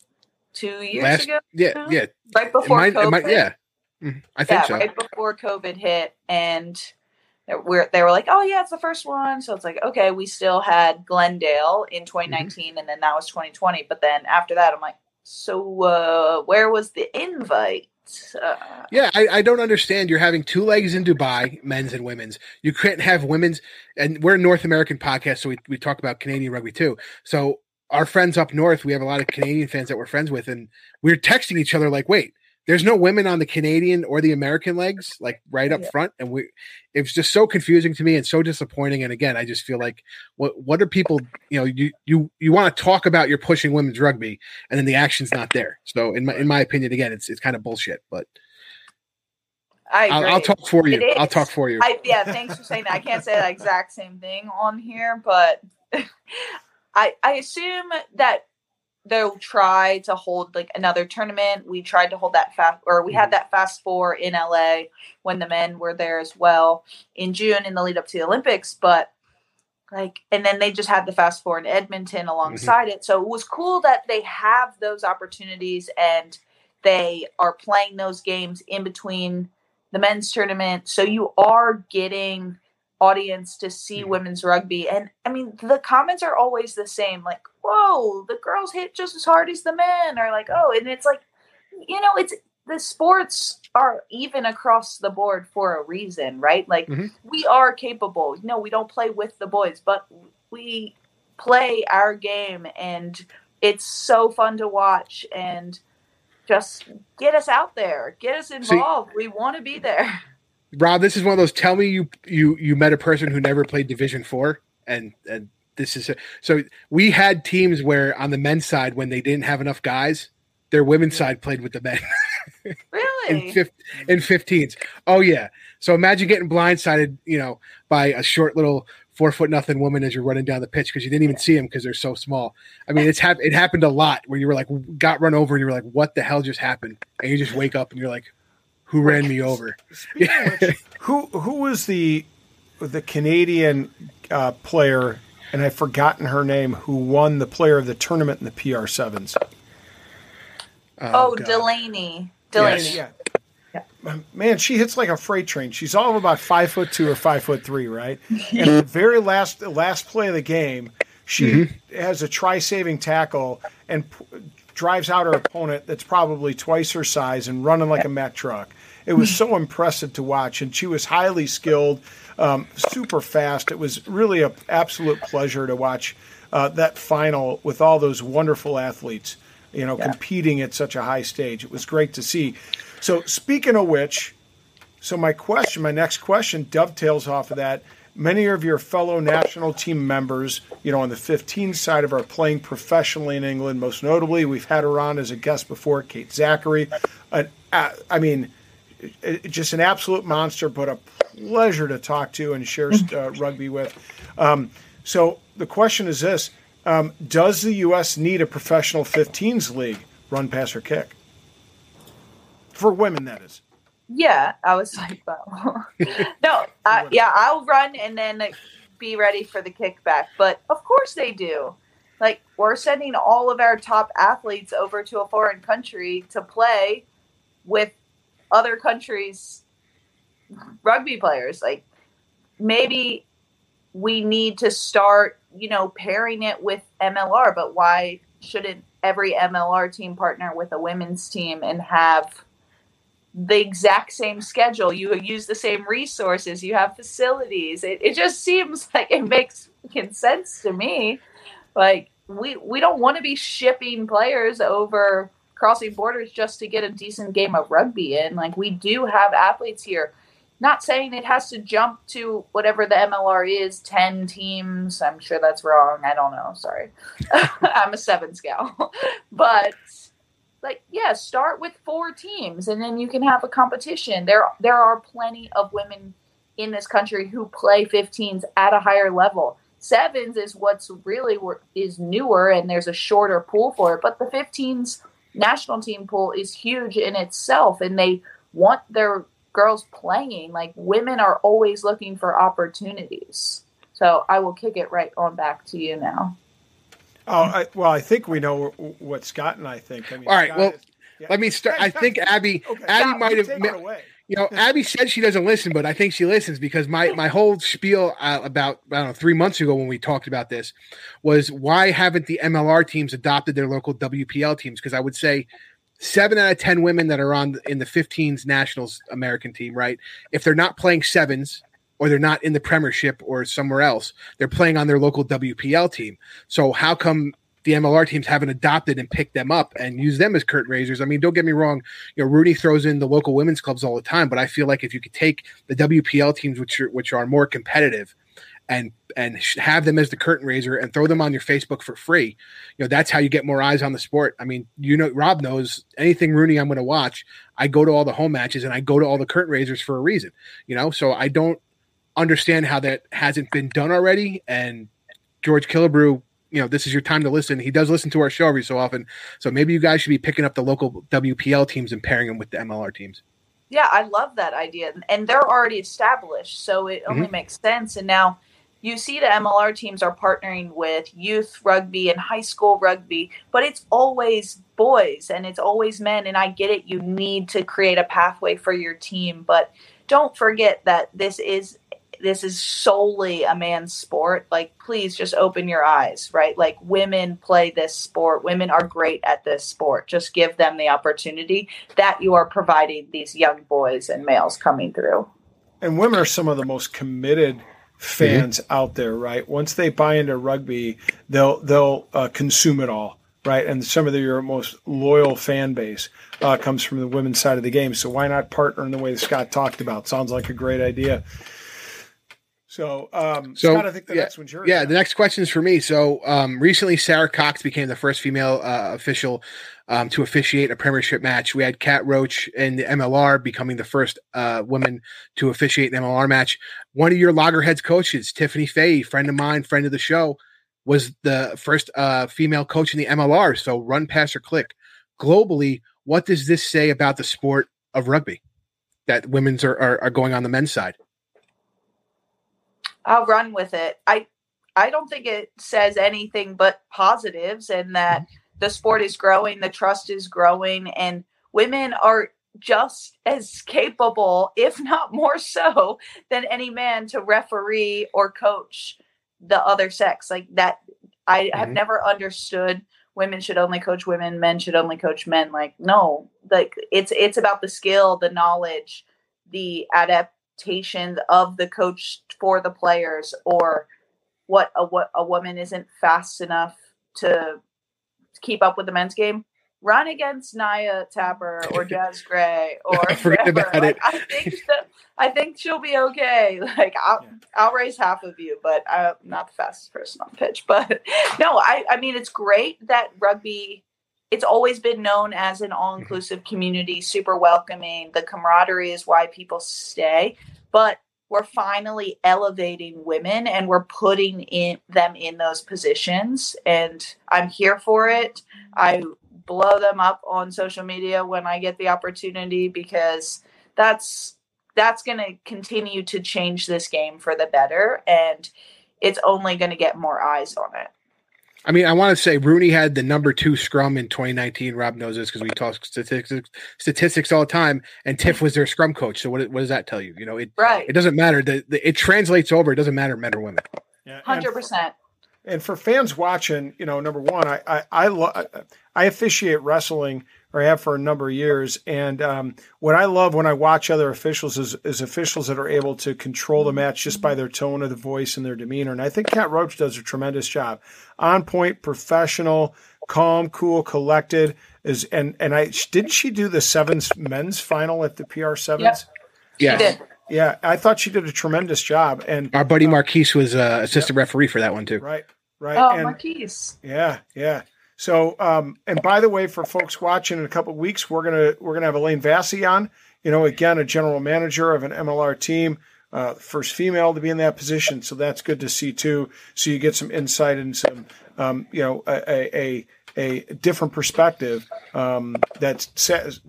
two years Last- ago? Yeah, yeah. Right before might, COVID might, yeah. Mhm, I think yeah, so. right before COVID hit, and they we're, they were like, "Oh yeah, it's the first one." So it's like, okay, we still had Glendale in 2019, and then that was 2020. But then after that, I'm like, so uh, where was the invite? Uh, Yeah, I, I don't understand. You're having two legs in Dubai, men's and women's. You can't have women's, and we're a North American podcast, so we, we talk about Canadian rugby too. So our friends up north, we have a lot of Canadian fans that we're friends with, and we're texting each other like, "Wait, there's no women on the Canadian or the American legs, like right up Yeah. front." And we, it was just so confusing to me and so disappointing. And again, I just feel like, what what are people? You know, you you you want to talk about you're pushing women's rugby, and then the action's not there. So in my in my opinion, again, it's it's kind of bullshit, but. I I'll. I'll talk for you. I'll talk for you. I, yeah, thanks for saying that. I can't say the exact same thing on here, but I I assume that they'll try to hold like another tournament. We tried to hold that fast, or we had mm-hmm. that fast four in LA when the men were there as well in June in the lead up to the Olympics, but. Like and then they just had the fast four in Edmonton alongside mm-hmm. it. So it was cool that they have those opportunities and they are playing those games in between the men's tournament. So you are getting audience to see Mhm. women's rugby. And I mean, the comments are always the same like, whoa, the girls hit just as hard as the men, or like, oh, and it's like, you know, it's the sports are even across the board for a reason, right? Like, Mhm. we are capable. No, we don't play with the boys, but we play our game, and it's so fun to watch. And just get us out there, get us involved. we want to be there. Rob, this is one of those. Tell me you you you met a person who never played Division Four, and and this is so we had teams where on the men's side when they didn't have enough guys, their women's side played with the men Really? in in 15s. Oh yeah. So imagine getting blindsided, you know, by a short little four foot nothing woman as you're running down the pitch because you didn't even see them because they're so small. I mean, it's hap- it happened a lot where you were like got run over and you were like, what the hell just happened? And you just wake up and you're like, who ran me over? Speaking of which, who who was the the Canadian uh, player, and I've forgotten her name, who won the player of the tournament in the PR sevens? oh, God. Delaney. Delaney. Yes. Yeah. Yeah. Man, she hits like a freight train. She's all of about five foot two or five foot three, right? and the very last last play of the game, she mm-hmm. has a try saving tackle and p- drives out her opponent that's probably twice her size and running like a Mack truck. It was so impressive to watch, and she was highly skilled, um, super fast. It was really an absolute pleasure to watch uh, that final with all those wonderful athletes, you know, yeah. competing at such a high stage. It was great to see. So, speaking of which, so my question, my next question dovetails off of that. Many of your fellow national team members, you know, on the 15 side of are playing professionally in England. Most notably, we've had her on as a guest before, Kate Zackary. Uh, I mean, just an absolute monster, but a pleasure to talk to and share uh, rugby with. Um, so the question is this: um, Does the U.S. need a professional 15s league, run, pass, or kick for women? That is. Yeah, I was like, well, no, uh, yeah, I'll run and then be ready for the kickback. But of course they do. Like we're sending all of our top athletes over to a foreign country to play with other countries' rugby players. Like maybe we need to start, you know, pairing it with MLR, but why shouldn't every MLR team partner with a women's team and have the exact same schedule? You use the same resources, you have facilities. It, it just seems like it makes sense to me. Like we we don't want to be shipping players over crossing borders just to get a decent game of rugby in. Like we do have athletes here not saying it has to jump to whatever the MLR is, 10 teams. I'm sure that's wrong. I don't know. Sorry. I'm a seven scout. but like yeah, start with four teams and then you can have a competition. There there are plenty of women in this country who play 15s at a higher level. Sevens is what's really is newer and there's a shorter pool for it, but the 15s national team pool is huge in itself and they want their girls playing. Like women are always looking for opportunities. So I will kick it right on back to you now. Oh, I, well, I think we know what Scott and I think. I mean, All right. Scott well, is, yeah. let me start. I think Abby, okay. Abby might have. You know, Abby said she doesn't listen, but I think she listens because my my whole spiel uh, about I don't know three months ago when we talked about this was why haven't the MLR teams adopted their local WPL teams? Because I would say seven out of ten women that are on in the 15s nationals American team, right? If they're not playing sevens or they're not in the Premiership or somewhere else, they're playing on their local WPL team. So how come the MLR teams haven't adopted and picked them up and use them as curtain raisers? I mean, don't get me wrong, you know, Rooney throws in the local women's clubs all the time, but I feel like if you could take the WPL teams, which are which are more competitive, and and have them as the curtain raiser and throw them on your Facebook for free. You know, that's how you get more eyes on the sport. I mean, you know, Rob knows anything Rooney I'm going to watch. I go to all the home matches and I go to all the curtain raisers for a reason. You know, so I don't understand how that hasn't been done already. And George Killebrew, you know, this is your time to listen. He does listen to our show every so often. So maybe you guys should be picking up the local WPL teams and pairing them with the MLR teams. Yeah, I love that idea. And they're already established. So it only mm-hmm. makes sense. And now – you see the MLR teams are partnering with youth rugby and high school rugby, but it's always boys and it's always men. And I get it, you need to create a pathway for your team, but don't forget that this is this is solely a man's sport. Like, please just open your eyes, right? Like, women play this sport. Women are great at this sport. Just give them the opportunity that you are providing these young boys and males coming through. And women are some of the most committed fans mm-hmm. out there, right? Once they buy into rugby, they'll they'll uh, consume it all, right? And some of the, your most loyal fan base uh, comes from the women's side of the game. So why not partner in the way Scott talked about? Sounds like a great idea. So, um, so Scott, I think the yeah, next one's yours. Yeah, the next question is for me. So, um, recently, Sara Cox became the first female uh, official um, to officiate a premiership match. We had Kat Roach in the MLR becoming the first uh, woman to officiate an MLR match. One of your loggerheads coaches, Tiffany Faaee, friend of mine, friend of the show, was the first uh, female coach in the MLR. So, run, pass, or click. Globally, what does this say about the sport of rugby that women's are, are, are going on the men's side? I'll run with it. I I don't think it says anything but positives and that mm-hmm. the sport is growing, the trust is growing, and women are just as capable, if not more so, than any man to referee or coach the other sex. Like that, I mm-hmm. have never understood women should only coach women, men should only coach men. Like, no, like it's it's about the skill, the knowledge, the adaptation of the coach for the players, or what a what a woman isn't fast enough to keep up with the men's game run against Naya Tapper or Jaz Gray or forget about like, it. I think that, I think she'll be okay. Like I'll yeah. I'll raise half of you, but I'm not the fastest person on the pitch. But no, I I mean it's great that rugby. It's always been known as an all inclusive mm-hmm. community, super welcoming. The camaraderie is why people stay, but we're finally elevating women and we're putting in them in those positions. And i'm here for it. I blow them up on social media when I get the opportunity because that's that's going to continue to change this game for the better. And it's only going to get more eyes on it. I mean, I want to say RUNY had the number two scrum in 2019. Rob knows this because we talk statistics statistics all the time. And Tiff was their scrum coach. So what, what does that tell you? You know, it right. It doesn't matter. The, the, it translates over. It doesn't matter men or women. Hundred yeah, percent. And for fans watching, you know, number one, I I I, lo- I officiate wrestling or have for a number of years, and um, what I love when I watch other officials is, is officials that are able to control the match just by their tone of the voice and their demeanor. And I think Kat Roach does a tremendous job, on point, professional, calm, cool, collected. Is and and I didn't she do the sevens men's final at the PR sevens? Yep. Yeah. Yeah, I thought she did a tremendous job. And our buddy uh, Marquise was uh, assistant yep. referee for that one too. Right, right. Oh, and, Marquise. Yeah, yeah. So, um, and by the way, for folks watching in a couple weeks, we're gonna we're gonna have Elaine Vassie on. You know, again, a general manager of an MLR team, uh, first female to be in that position. So that's good to see too. So you get some insight and some, um, you know, a, a, a different perspective um, that says,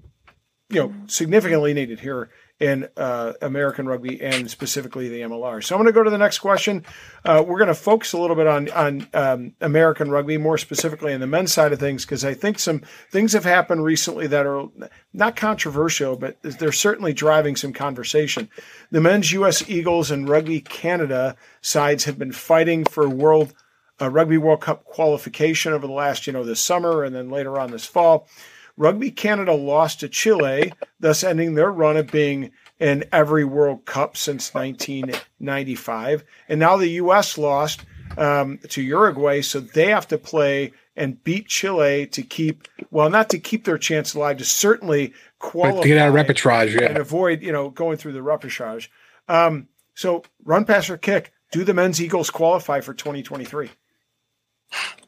you know, significantly needed here in uh, American rugby and specifically the MLR. So I'm going to go to the next question. Uh, we're going to focus a little bit on on um, American rugby, more specifically on the men's side of things, because I think some things have happened recently that are not controversial, but they're certainly driving some conversation. The men's U.S. Eagles and Rugby Canada sides have been fighting for World uh, Rugby World Cup qualification over the last, you know, this summer and then later on this fall. Rugby Canada lost to Chile, thus ending their run of being in every World Cup since 1995. And now the U.S. lost um, to Uruguay, so they have to play and beat Chile to keep, well, not to keep their chance alive, to certainly qualify. to get out of repechage, yeah. And avoid, you know, going through the repechage. Um, so run, pass, or kick. Do the men's Eagles qualify for 2023?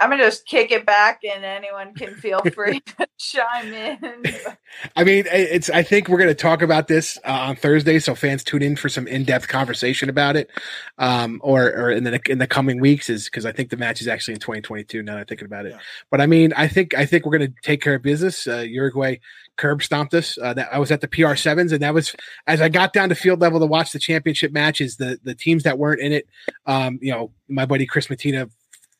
I'm gonna just kick it back, and anyone can feel free to chime in. I mean, it's. I think we're gonna talk about this uh, on Thursday, so fans tune in for some in-depth conversation about it, um, or or in the in the coming weeks, is because I think the match is actually in 2022. Now that I'm thinking about it, yeah. but I mean, I think I think we're gonna take care of business. Uh, Uruguay curb stomped us. Uh, that I was at the PR sevens, and that was as I got down to field level to watch the championship matches. The the teams that weren't in it, um, you know, my buddy Chris Matina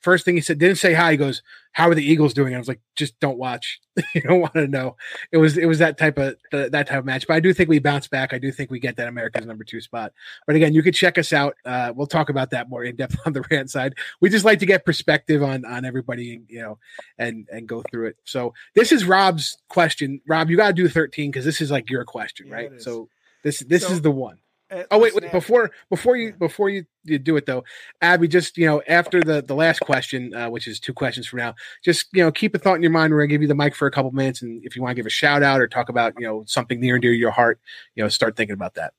first thing he said didn't say hi. He goes, "How are the Eagles doing?" I was like, "Just don't watch. you don't want to know." It was it was that type of that type of match. But I do think we bounce back. I do think we get that America's number two spot. But again, you could check us out. Uh, we'll talk about that more in depth on the rant side. We just like to get perspective on on everybody, and, you know, and and go through it. So this is Rob's question. Rob, you got to do thirteen because this is like your question, yeah, right? So this this so, is the one. Uh, oh wait, wait before before you before you, you do it though, Abby, just you know after the the last question, uh, which is two questions from now, just you know keep a thought in your mind. We're gonna give you the mic for a couple minutes, and if you want to give a shout out or talk about you know something near and dear to your heart, you know start thinking about that.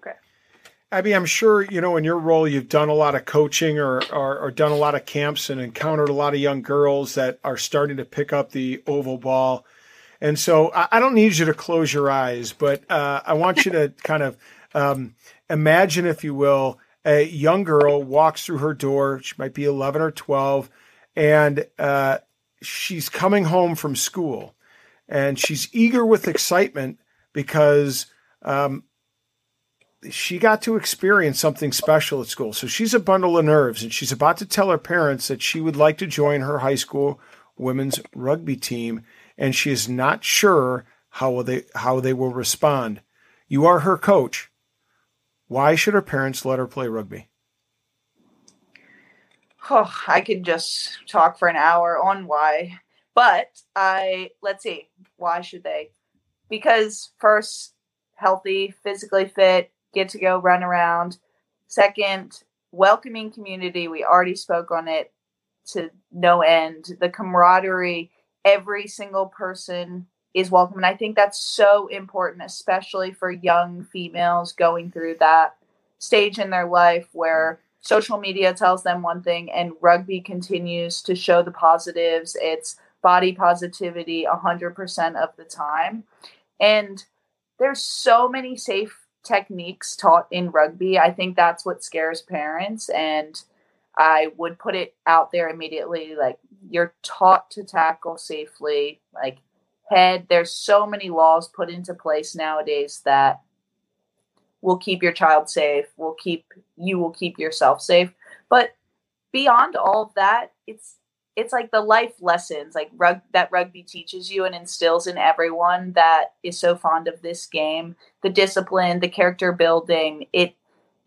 Okay, Abby, I'm sure you know in your role you've done a lot of coaching or, or or done a lot of camps and encountered a lot of young girls that are starting to pick up the oval ball. And so I, I don't need you to close your eyes, but uh, I want you to kind of um, imagine, if you will, a young girl walks through her door. She might be 11 or 12, and uh, she's coming home from school. And she's eager with excitement because um, she got to experience something special at school. So she's a bundle of nerves, and she's about to tell her parents that she would like to join her high school women's rugby team. And she is not sure how will they how they will respond. You are her coach. Why should her parents let her play rugby? Oh, I could just talk for an hour on why. But I let's see, why should they? Because first, healthy, physically fit, get to go run around. Second, welcoming community. We already spoke on it to no end. The camaraderie, every single person is welcome. And I think that's so important, especially for young females going through that stage in their life where social media tells them one thing and rugby continues to show the positives. It's body positivity 100% of the time. And there's so many safe techniques taught in rugby. I think that's what scares parents. And I would put it out there immediately like, you're taught to tackle safely, like head. There's so many laws put into place nowadays that will keep your child safe, will keep you will keep yourself safe. But beyond all of that, it's it's like the life lessons like rug that rugby teaches you and instills in everyone that is so fond of this game the discipline the character building it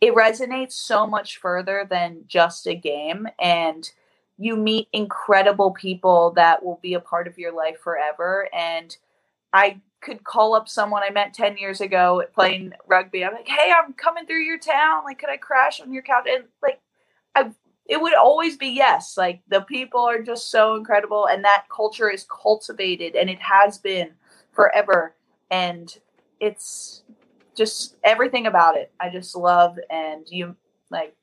it resonates so much further than just a game and you meet incredible people that will be a part of your life forever and i could call up someone i met 10 years ago playing rugby i'm like hey i'm coming through your town like could i crash on your couch and like i it would always be yes. Like the people are just so incredible, and that culture is cultivated, and it has been forever. And it's just everything about it. I just love, and you like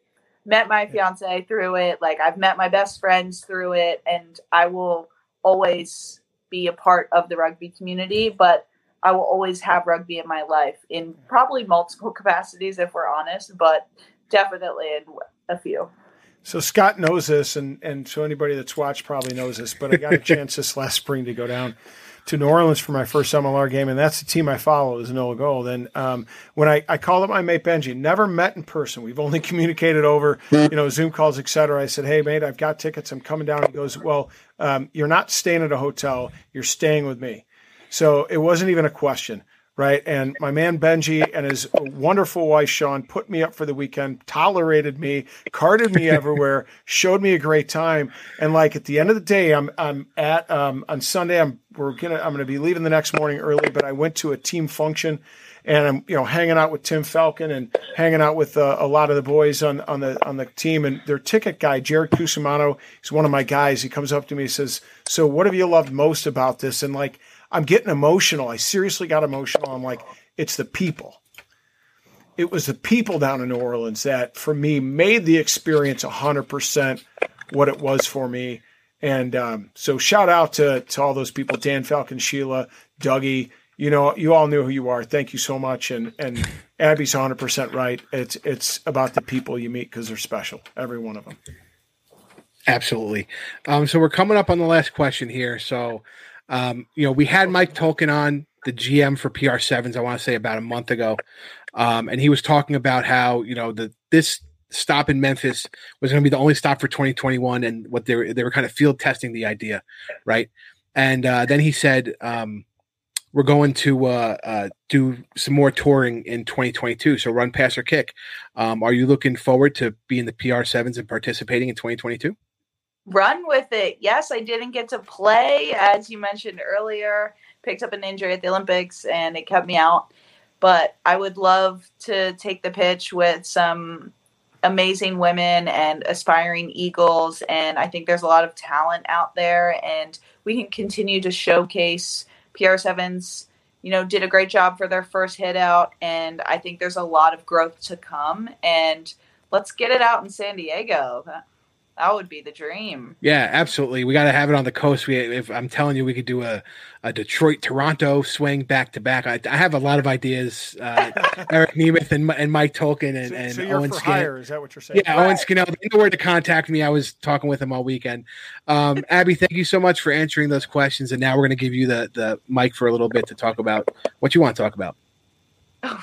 met my fiance through it. Like I've met my best friends through it, and I will always be a part of the rugby community. But I will always have rugby in my life in probably multiple capacities, if we're honest, but definitely in a few. So Scott knows this, and and so anybody that's watched probably knows this. But I got a chance this last spring to go down to New Orleans for my first MLR game, and that's the team I follow is Nola Gold. And um, when I, I called up my mate Benji, never met in person. We've only communicated over you know Zoom calls, etc. I said, "Hey mate, I've got tickets. I'm coming down." He goes, "Well, um, you're not staying at a hotel. You're staying with me." So it wasn't even a question right? And my man Benji and his wonderful wife Sean put me up for the weekend, tolerated me, carted me everywhere, showed me a great time. And like at the end of the day, I'm I'm at um, on Sunday. I'm we're gonna I'm gonna be leaving the next morning early, but I went to a team function. And I'm, you know, hanging out with Tim Falcon and hanging out with uh, a lot of the boys on, on the on the team. And their ticket guy, Jared Cusimano, he's one of my guys. He comes up to me, and says, "So, what have you loved most about this?" And like, I'm getting emotional. I seriously got emotional. I'm like, it's the people. It was the people down in New Orleans that, for me, made the experience 100% what it was for me. And um, so, shout out to, to all those people Dan Falcon, Sheila, Dougie. You know, you all knew who you are. Thank you so much. And and Abby's 100% right. It's it's about the people you meet because they're special, every one of them. Absolutely. Um, so we're coming up on the last question here. So um, you know, we had Mike Tolkin on the GM for PR sevens. I want to say about a month ago, um, and he was talking about how you know the this stop in Memphis was going to be the only stop for 2021, and what they were they were kind of field testing the idea, right? And uh, then he said um, we're going to uh, uh, do some more touring in 2022. So run, pass, or kick. Um, are you looking forward to being the PR sevens and participating in 2022? Run with it. Yes, I didn't get to play, as you mentioned earlier. Picked up an injury at the Olympics and it kept me out. But I would love to take the pitch with some amazing women and aspiring Eagles. And I think there's a lot of talent out there, and we can continue to showcase PR Sevens. You know, did a great job for their first hit out, and I think there's a lot of growth to come. And let's get it out in San Diego. That would be the dream. Yeah, absolutely. We got to have it on the coast. We, if I'm telling you, we could do a, a Detroit Toronto swing back to back. I, I have a lot of ideas. Uh, Eric Nemeth and, and Mike Tolkin and, so, and so Owen for Skinner. hire, is that what you're saying? Yeah, Right. Owen Skinner. They know where to contact me. I was talking with him all weekend. Um, Abby, thank you so much for answering those questions. And now we're going to give you the the mic for a little bit to talk about what you want to talk about.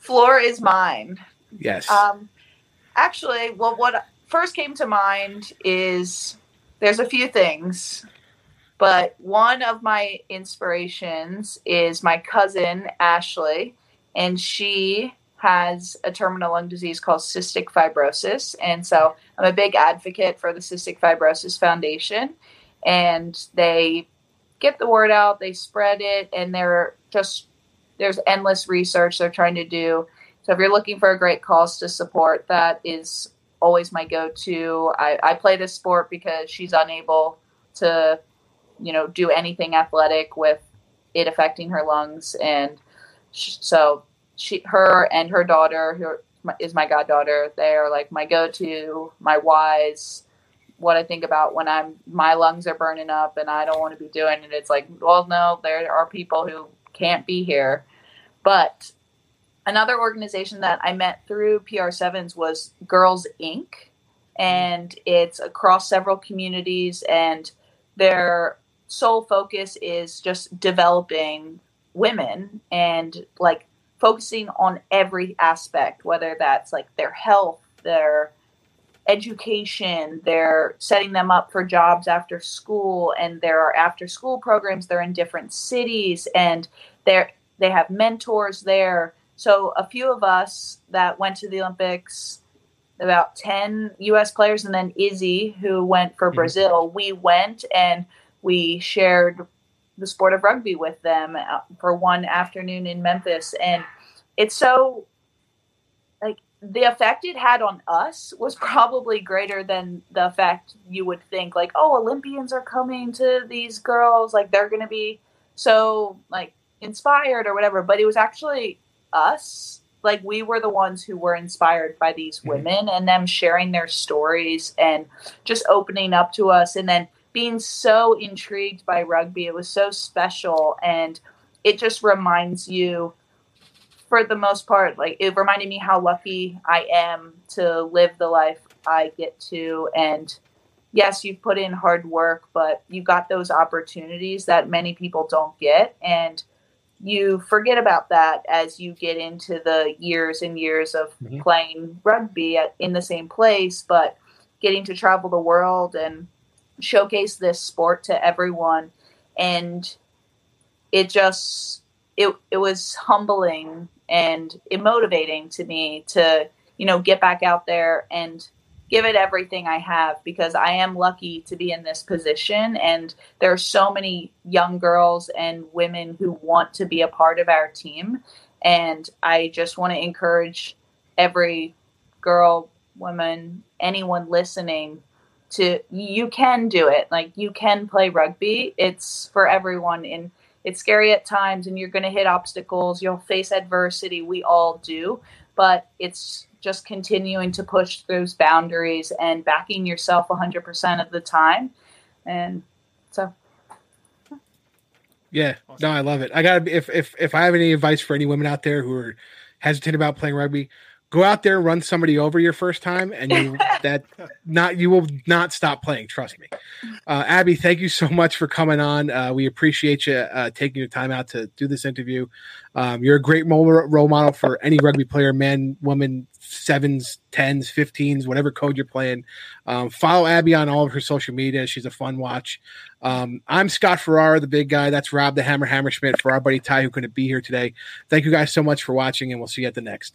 Floor is mine. Yes. Um, actually, well, what first came to mind is there's a few things, But one of my inspirations is my cousin Ashley, and she has a terminal lung disease called cystic fibrosis. And so I'm a big advocate for the Cystic Fibrosis Foundation. And they get the word out, they spread it, and they're just, there's endless research they're trying to do. So if you're looking for a great cause to support, that is always my go to. I, I play this sport because she's unable to, you know, do anything athletic with it affecting her lungs. And so she, her, and her daughter, who is my goddaughter, they are like my go-to, my wise, what I think about when I'm my lungs are burning up and I don't want to be doing it. It's like, well, no, there are people who can't be here. But another organization that I met through PR7s was Girls Inc. And it's across several communities, and their sole focus is just developing women and like focusing on every aspect, whether that's like their health, their education, they're setting them up for jobs after school, and there are after school programs. They're in different cities, and they're they have mentors there. So a few of us that went to the Olympics, about ten U.S. players, and then Izzy who went for mm-hmm. Brazil. We went and we shared the sport of rugby with them uh, for one afternoon in Memphis, and it's so like the effect it had on us was probably greater than the effect you would think. Like, oh, Olympians are coming to these girls, like they're going to be so like inspired or whatever. But it was actually us. Like we were the ones who were inspired by these mm-hmm. women and them sharing their stories and just opening up to us and then being so intrigued by rugby. It was so special and it just reminds you for the most part like it reminded me how lucky I am to live the life I get to and yes, you've put in hard work, but you got those opportunities that many people don't get and you forget about that as you get into the years and years of mm-hmm. playing rugby at, in the same place, but getting to travel the world and showcase this sport to everyone and it just it it was humbling and motivating to me to you know get back out there and give it everything I have because I am lucky to be in this position. And there are so many young girls and women who want to be a part of our team. And I just want to encourage every girl, woman, anyone listening to you can do it. Like you can play rugby. It's for everyone. And it's scary at times and you're going to hit obstacles, you'll face adversity, we all do, but it's just continuing to push those boundaries and backing yourself 100% of the time. And so yeah, no, I love it. I got to if if if I have any advice for any women out there who are hesitant about playing rugby, go out there run somebody over your first time and you that not you will not stop playing trust me. Uh, abby thank you so much for coming on. Uh, we appreciate you uh, taking your time out to do this interview. Um, you're a great role model for any rugby player man woman sevens tens fifteens whatever code you're playing. Um, follow abby on all of her social media. She's a fun watch. Um, i'm scott ferrara the big guy. That's rob the hammer hammerschmidt for our buddy ty who couldn't be here today. Thank you guys so much for watching and we'll see you at the next